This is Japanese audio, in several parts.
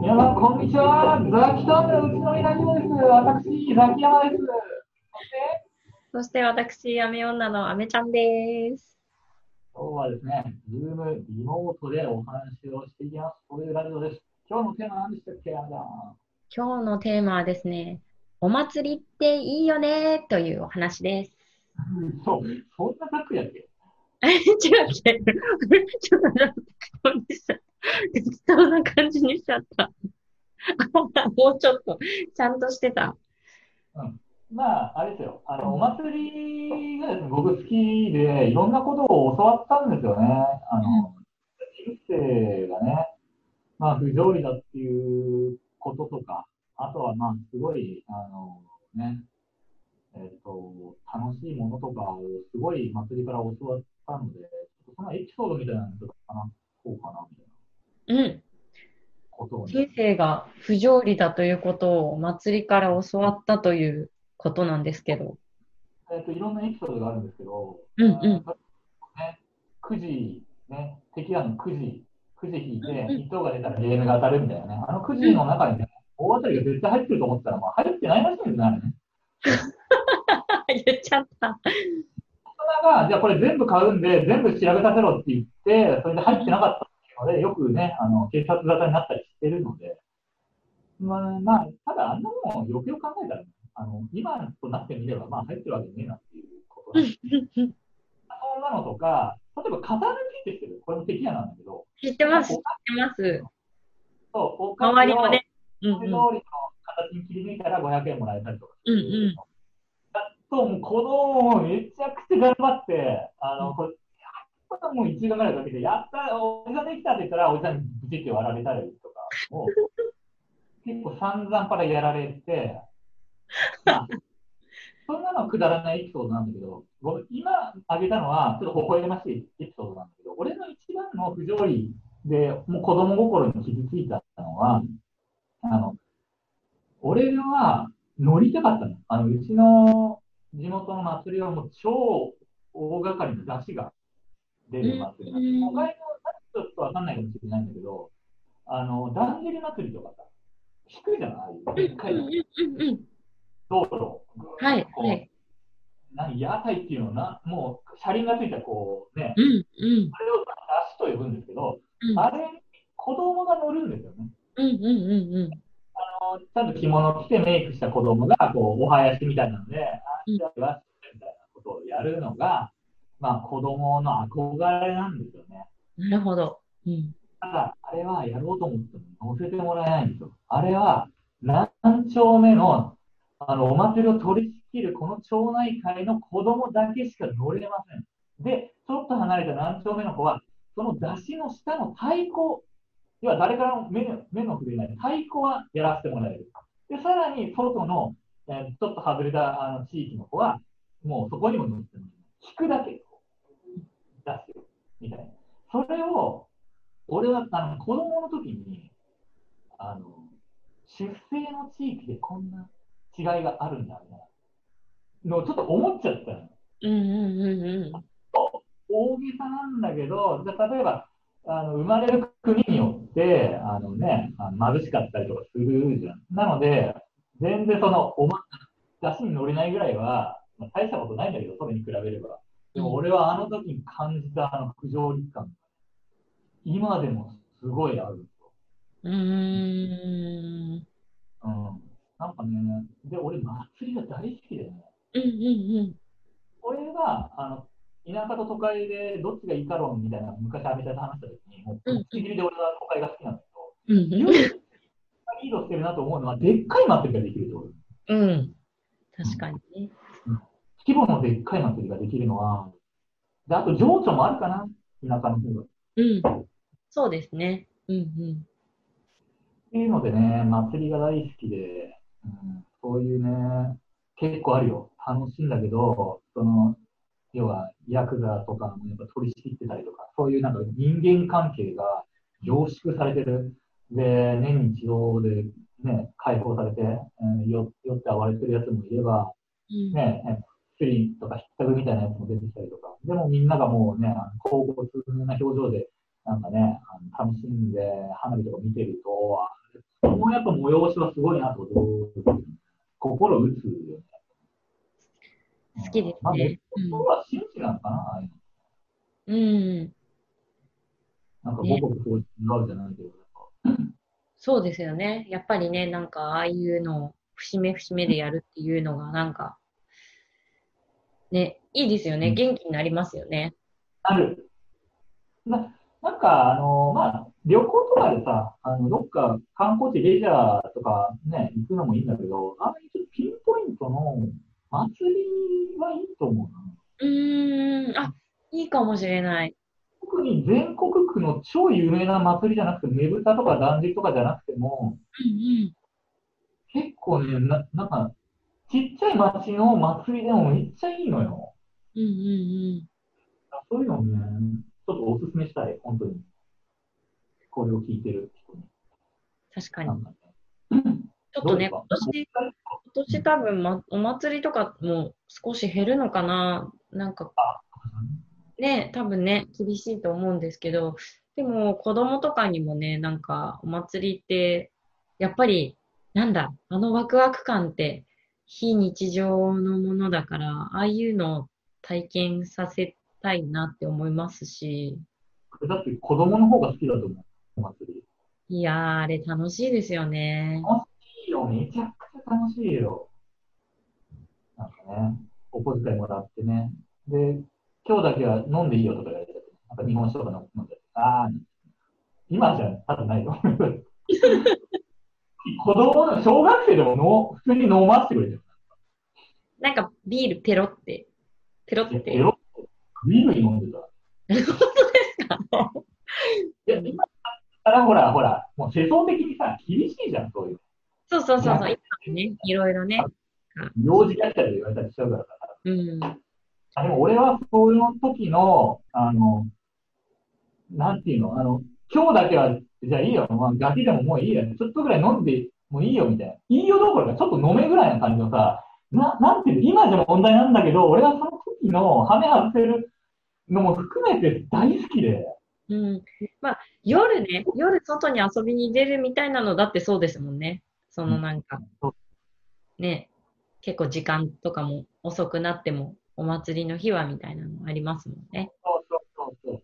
皆さん、こんにちは。ザキです。私、ザキヤマです。そして、そして私、アメ女のアメちゃんです。今日はですね、ズームリモートでお話をしていきます。そういうラジオです。今日のテーマは何でしたっけあれだ今日のテーマはですね、お祭りっていいよねというお話です。そう、そんなざっくりやっけ？え、違うっけ ちょっとなんか適当にしちゃった。適当な感じにしちゃった。あ もうちょっと、ちゃんとしてた。うん。まあ、あれですよ。あの、お祭りがですね、僕好きで、いろんなことを教わったんですよね。あの、人生がね、まあ、不条理だっていうこととか、あとはまあ、すごい、あの、ね、えっ、と、楽しいものとかをすごい祭りから教わったので、そのエピソードみたいなのとかかな、こうかな、みたいなうん。ことをね。人生が不条理だということをお祭りから教わったということなんですけど。えっと、いろんなエピソードがあるんですけど、うんうんね、くじ、ね、敵らのくじ、くじ引いて、うんうん一等が出たらゲームが当たるみたいなね、あのくじの中にね、大当たりが絶対入ってると思ってたら、まあ、入ってないらしいんですね、あれね。言っちゃった。大人が、じゃあこれ全部買うんで、全部調べさせろって言って、それで入ってなかったので、よくね、あの、警察沙汰になったりしてるので、まあ、まあ、ただあんなもん、よくよく考えたら、ね、あの、今となってみれば、まあ、入ってるわけねえなっていうことなんですそんなのとか、例えば型抜きってしてる。これも敵屋なんだけど、知ってます、知ってます。そう、お菓子を周りもね。うん通りの形に切り抜いたら500円もらえたりとか。うんうんだと、もう子供もめちゃくちゃ頑張って、あの、こっぱもう1時間ぐらいかけて、やった、おじさんできたって言ったら、おじさんにブチって割られたりとかを、結構散々パラやられて、まあ、そんなのはくだらないエピソードなんだけど、僕、今挙げたのは、ちょっと微笑ましいエピソードなんだけど、俺の一番の不条理で、もう子供心に傷ついたのは、あの、俺は乗りたかったの。あの、うちの地元の祭りはもう超大掛かりな出汁が出る祭りなんでのちょっとわかんないかもしれないんだけど、あの、だんじり祭りとかさ、低いじゃない？でっかい道路。はいこうはい。何、屋台っていうのな、もう車輪がついたこうね、うんうん。あれを出汁と呼ぶんですけど、うん。あれに子供が乗るんですよね。うんうんうんうん。あのちゃんと着物着てメイクした子供が、こう、お囃子みたいなので、あうんみたいなことをやるのが、まあ、子供の憧れなんですよね。なるほど。うんただ、あれはやろうと思っても乗せてもらえないんですよ。あれは、何丁目の、あの、お祭りを取り仕切るこの町内会の子供だけしか乗れません。で、ちょっと離れた何丁目の子は、その出汁の下の太鼓、要は誰からも目の目の触れない太鼓はやらせてもらえる。で、さらに外の、えーちょっと外れたあの地域の子は、もうそこにも乗ってもらえない。聞くだけ、こう出すよ、みたいな。それを、俺はあの子供の時に、あの、出生の地域でこんな違いがあるんだ、みたいなのをちょっと思っちゃったの。うんうんうんうん大げさなんだけど、じゃあ例えば、あの生まれる国によって、あのね、あの貧しかったりとかするじゃん。なので、全然その、おま、出しに乗れないぐらいは、まあ、大したことないんだけど、それに比べれば。でも俺はあの時に感じたあの不条理感が、今でもすごいあるんですよ。うーんうん。なんかね、で、俺祭りが大好きでね、うんうん俺が、あの、田舎と都会でどっちがいいか論みたいな昔アメリカで話した時に、もう、ちぎりで俺は都会が好きなんだけど、うんうんリードしてるなと思うのは、でっかい祭りができるってこと。うん確かにね。規模のでっかい祭りができるのは、で、あと情緒もあるかな、田舎の方が。っうんそうですね。うんうんていうのでね、祭りが大好きで、うん、そういうね、結構あるよ。楽しいんだけど、その、要は、ヤクザとかもやっぱ取り仕切ってたりとか、そういうなんか人間関係が凝縮されてる。で、年に一度でね、解放されて、うん、よ酔って暴れてるやつもいれば、うんね、スリとかひったくみたいなやつも出てきたりとか、でもみんながもうね、高骨な表情で、なんかね、あの楽しんで花火とか見てると、あこのやっぱ催しはすごいなと、心打つよね。好きですまあ、ね。僕は真摯なのかな、うん。なんか僕もそう違うじゃないけど、なんかそうですよね。やっぱりね、なんかああいうのを節目節目でやるっていうのがなんか、ね、いいですよね。うん元気になりますよね。ある。な、なんか、あの、まあ、旅行とかでさ、あの、どっか観光地、レジャーとかね、行くのもいいんだけど、ああいうちょっとピンポイントの祭りはいいと思うな。うーん、あ、いいかもしれない。特に全国区の超有名な祭りじゃなくて、ねぶたとかだんじりとかじゃなくても、うん結構ね、な、なんか、ちっちゃい町の祭りでもめっちゃいいのよ。うん。うんうんそういうのをね、ちょっとおすすめしたい、本当に。これを聞いてる人に。確かに。ちょっとね、ど今年、今年多分、ま、お祭りとかも少し減るのかな。なんかね、多分ね、厳しいと思うんですけど、でも子供とかにもね、なんかお祭りって、やっぱり、なんだ、あのワクワク感って非日常のものだから、ああいうのを体験させたいなって思いますし、だって子供の方が好きだと思う、お祭り。いやー、あれ楽しいですよね。いいよ、めちゃくちゃ楽しいよ。なんかね、お小遣いもらってね。で、今日だけは飲んでいいよとか言われて、なんか日本酒とか飲んで、ああ、今じゃ多分ないよ。子供の、小学生でもの普通に飲ませてくれてる。なんかビールペロって、ペロって。エロビール飲んでた。本当ですか？いや、今だったらほら、ほら、もう世相的にさ、厳しいじゃん、そういう。そうそうそうそう、今ね、いろいろね。幼児やったり言われたりしちゃうからさ。うん。あでも俺はそういう時の、あの、なんていうの、あの、今日だけは、じゃあいいよ、まあ、ガキでももういいよ、ちょっとぐらい飲んでもいいよ、みたいな。いいよどころか、ちょっと飲めぐらいな感じのさ、な、なんていうの、今じゃ問題なんだけど、俺はその時の羽外せるのも含めて大好きで、うん。まあ、夜ね、夜外に遊びに出るみたいなのだってそうですもんね。そのなんかね、結構時間とかも遅くなっても、お祭りの日はみたいなのありますもんね。そうそうそう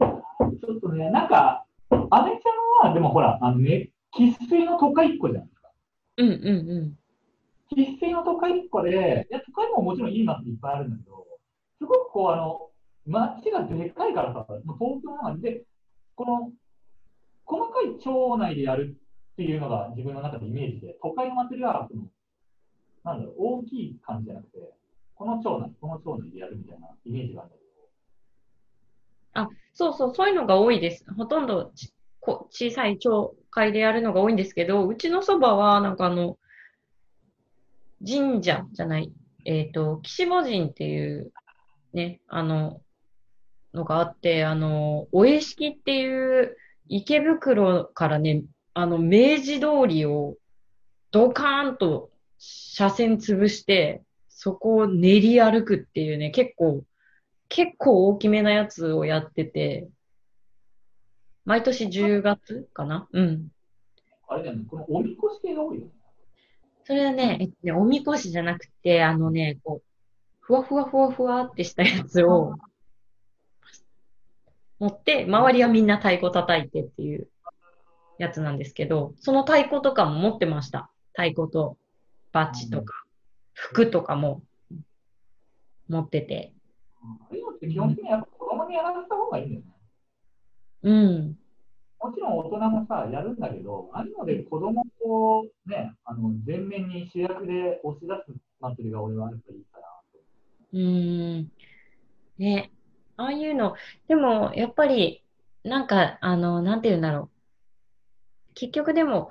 そう。ちょっとね、なんか、アメちゃんは、でもほら、あのね、生粋の都会っ子じゃないですか。うんうんうん。生粋の都会っ子で、いや、都会ももちろんいい街いっぱいあるんだけど、すごくこう、あの、街がでっかいからさ、東京なの中で、この、細かい町内でやるっていうのが自分の中でイメージで、都会の祭りは、その、なんだろう、大きい感じじゃなくて、この町内、この町内でやるみたいなイメージがあるんだけど、あそうそう、そういうのが多いです。ほとんどちこ小さい町会でやるのが多いんですけど、うちのそばは、なんかあの、神社じゃない、えっと、岸母神っていう、ね、あの、のがあって、あの、お屋敷っていう池袋からね、あの、明治通りをドカーンと車線潰して、そこを練り歩くっていうね、結構、結構大きめなやつをやってて、毎年10月かな？うん。あれだよね、このおみこし系が多いよね。それはね、えっとね、おみこしじゃなくて、あのね、こう、ふわふわふわふわってしたやつを持って、周りはみんな太鼓叩いてっていうやつなんですけど、その太鼓とかも持ってました。太鼓とバッジとか、服とかも持ってて。基本的にやっぱ子供にやらせた方がいいよね。うん。もちろん大人もさ、やるんだけど、ああいうので子供をね、あの、前面に主役で押し出す祭りが俺はやっぱいいかなと。うーん。ね。ああいうの、でも、やっぱり、なんか、あの、なんて言うんだろう。結局でも、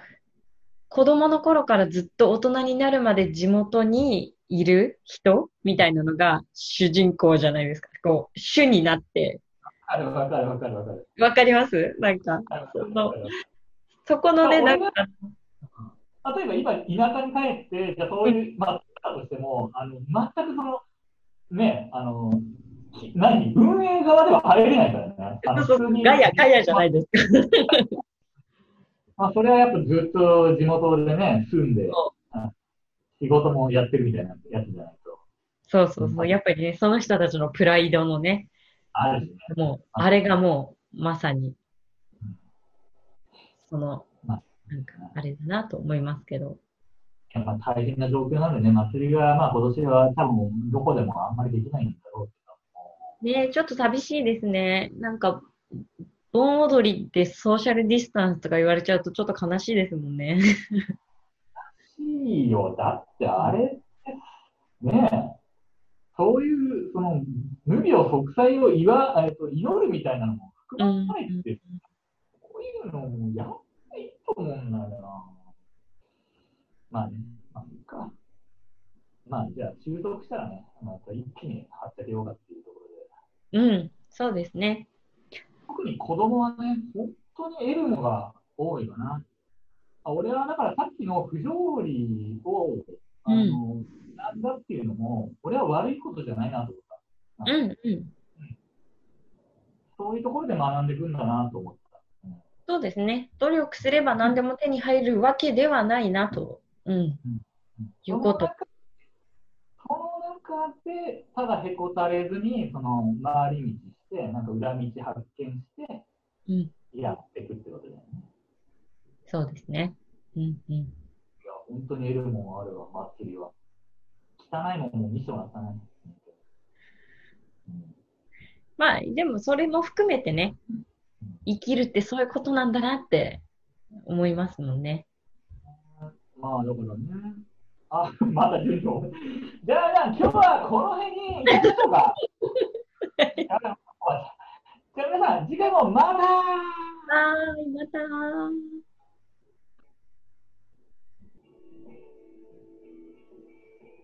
子供の頃からずっと大人になるまで地元にいる人みたいなのが主人公じゃないですか。こう、主になって、あるわかるわかるわかる。わかります？なんか、そこのね、なんか、例えば今、田舎に帰って、じゃあそういう、まあ、だとしても、あの、全くその、ね、あの、き何運営側では入れないからね。あのガヤ、ガヤじゃないですか。まあ、それはやっぱずっと地元でね、住んで、仕事もやってるみたいなやつじゃないと。そうそうそう。やっぱりね、その人たちのプライドのね、あるしね。もう、あれがもう、まさに、その、まあなんか、あれだなと思いますけど。やっぱ大変な状況なんでね、祭りが、まあ今年は多分どこでもあんまりできないんだろうけど。ねちょっと寂しいですね。なんか、盆踊りでソーシャルディスタンスとか言われちゃうとちょっと悲しいですもんね。いいよ。だってあれって、ねえ、そういう、その、無病息災を祝えっと祈るみたいなのも含まないって、こういうのもやっ思うんだよな。まあね、まあいいか。まあじゃあ習得したらね、また一気にはっちゃけようかっていうところで。うん、そうですね。特に子供はね、本当に得るのが多いかな。あ俺はだからさっきの不条理を、あの、なんだっていうのも、俺は悪いことじゃないなと思った。うん、うん。そういうところで学んでいくんだなと思った。うんそうですね。努力すれば何でも手に入るわけではないなと。うん。いうことその中で、ただへこたれずに、その回り道して、なんか裏道発見して、うん。やっていくってことだよね。そうですね。うん、うん。いや、本当に得るもんあるわ、祭りは。汚いもんも見せてもらったね。うんまあ、でもそれも含めてね、生きるってそういうことなんだなって思いますもんね。まあ、だからね。あ、まだ順調。じゃあ、じゃあ今日はこの辺に行きましょうか。じゃあ皆さん、次回もまたはーい、またー。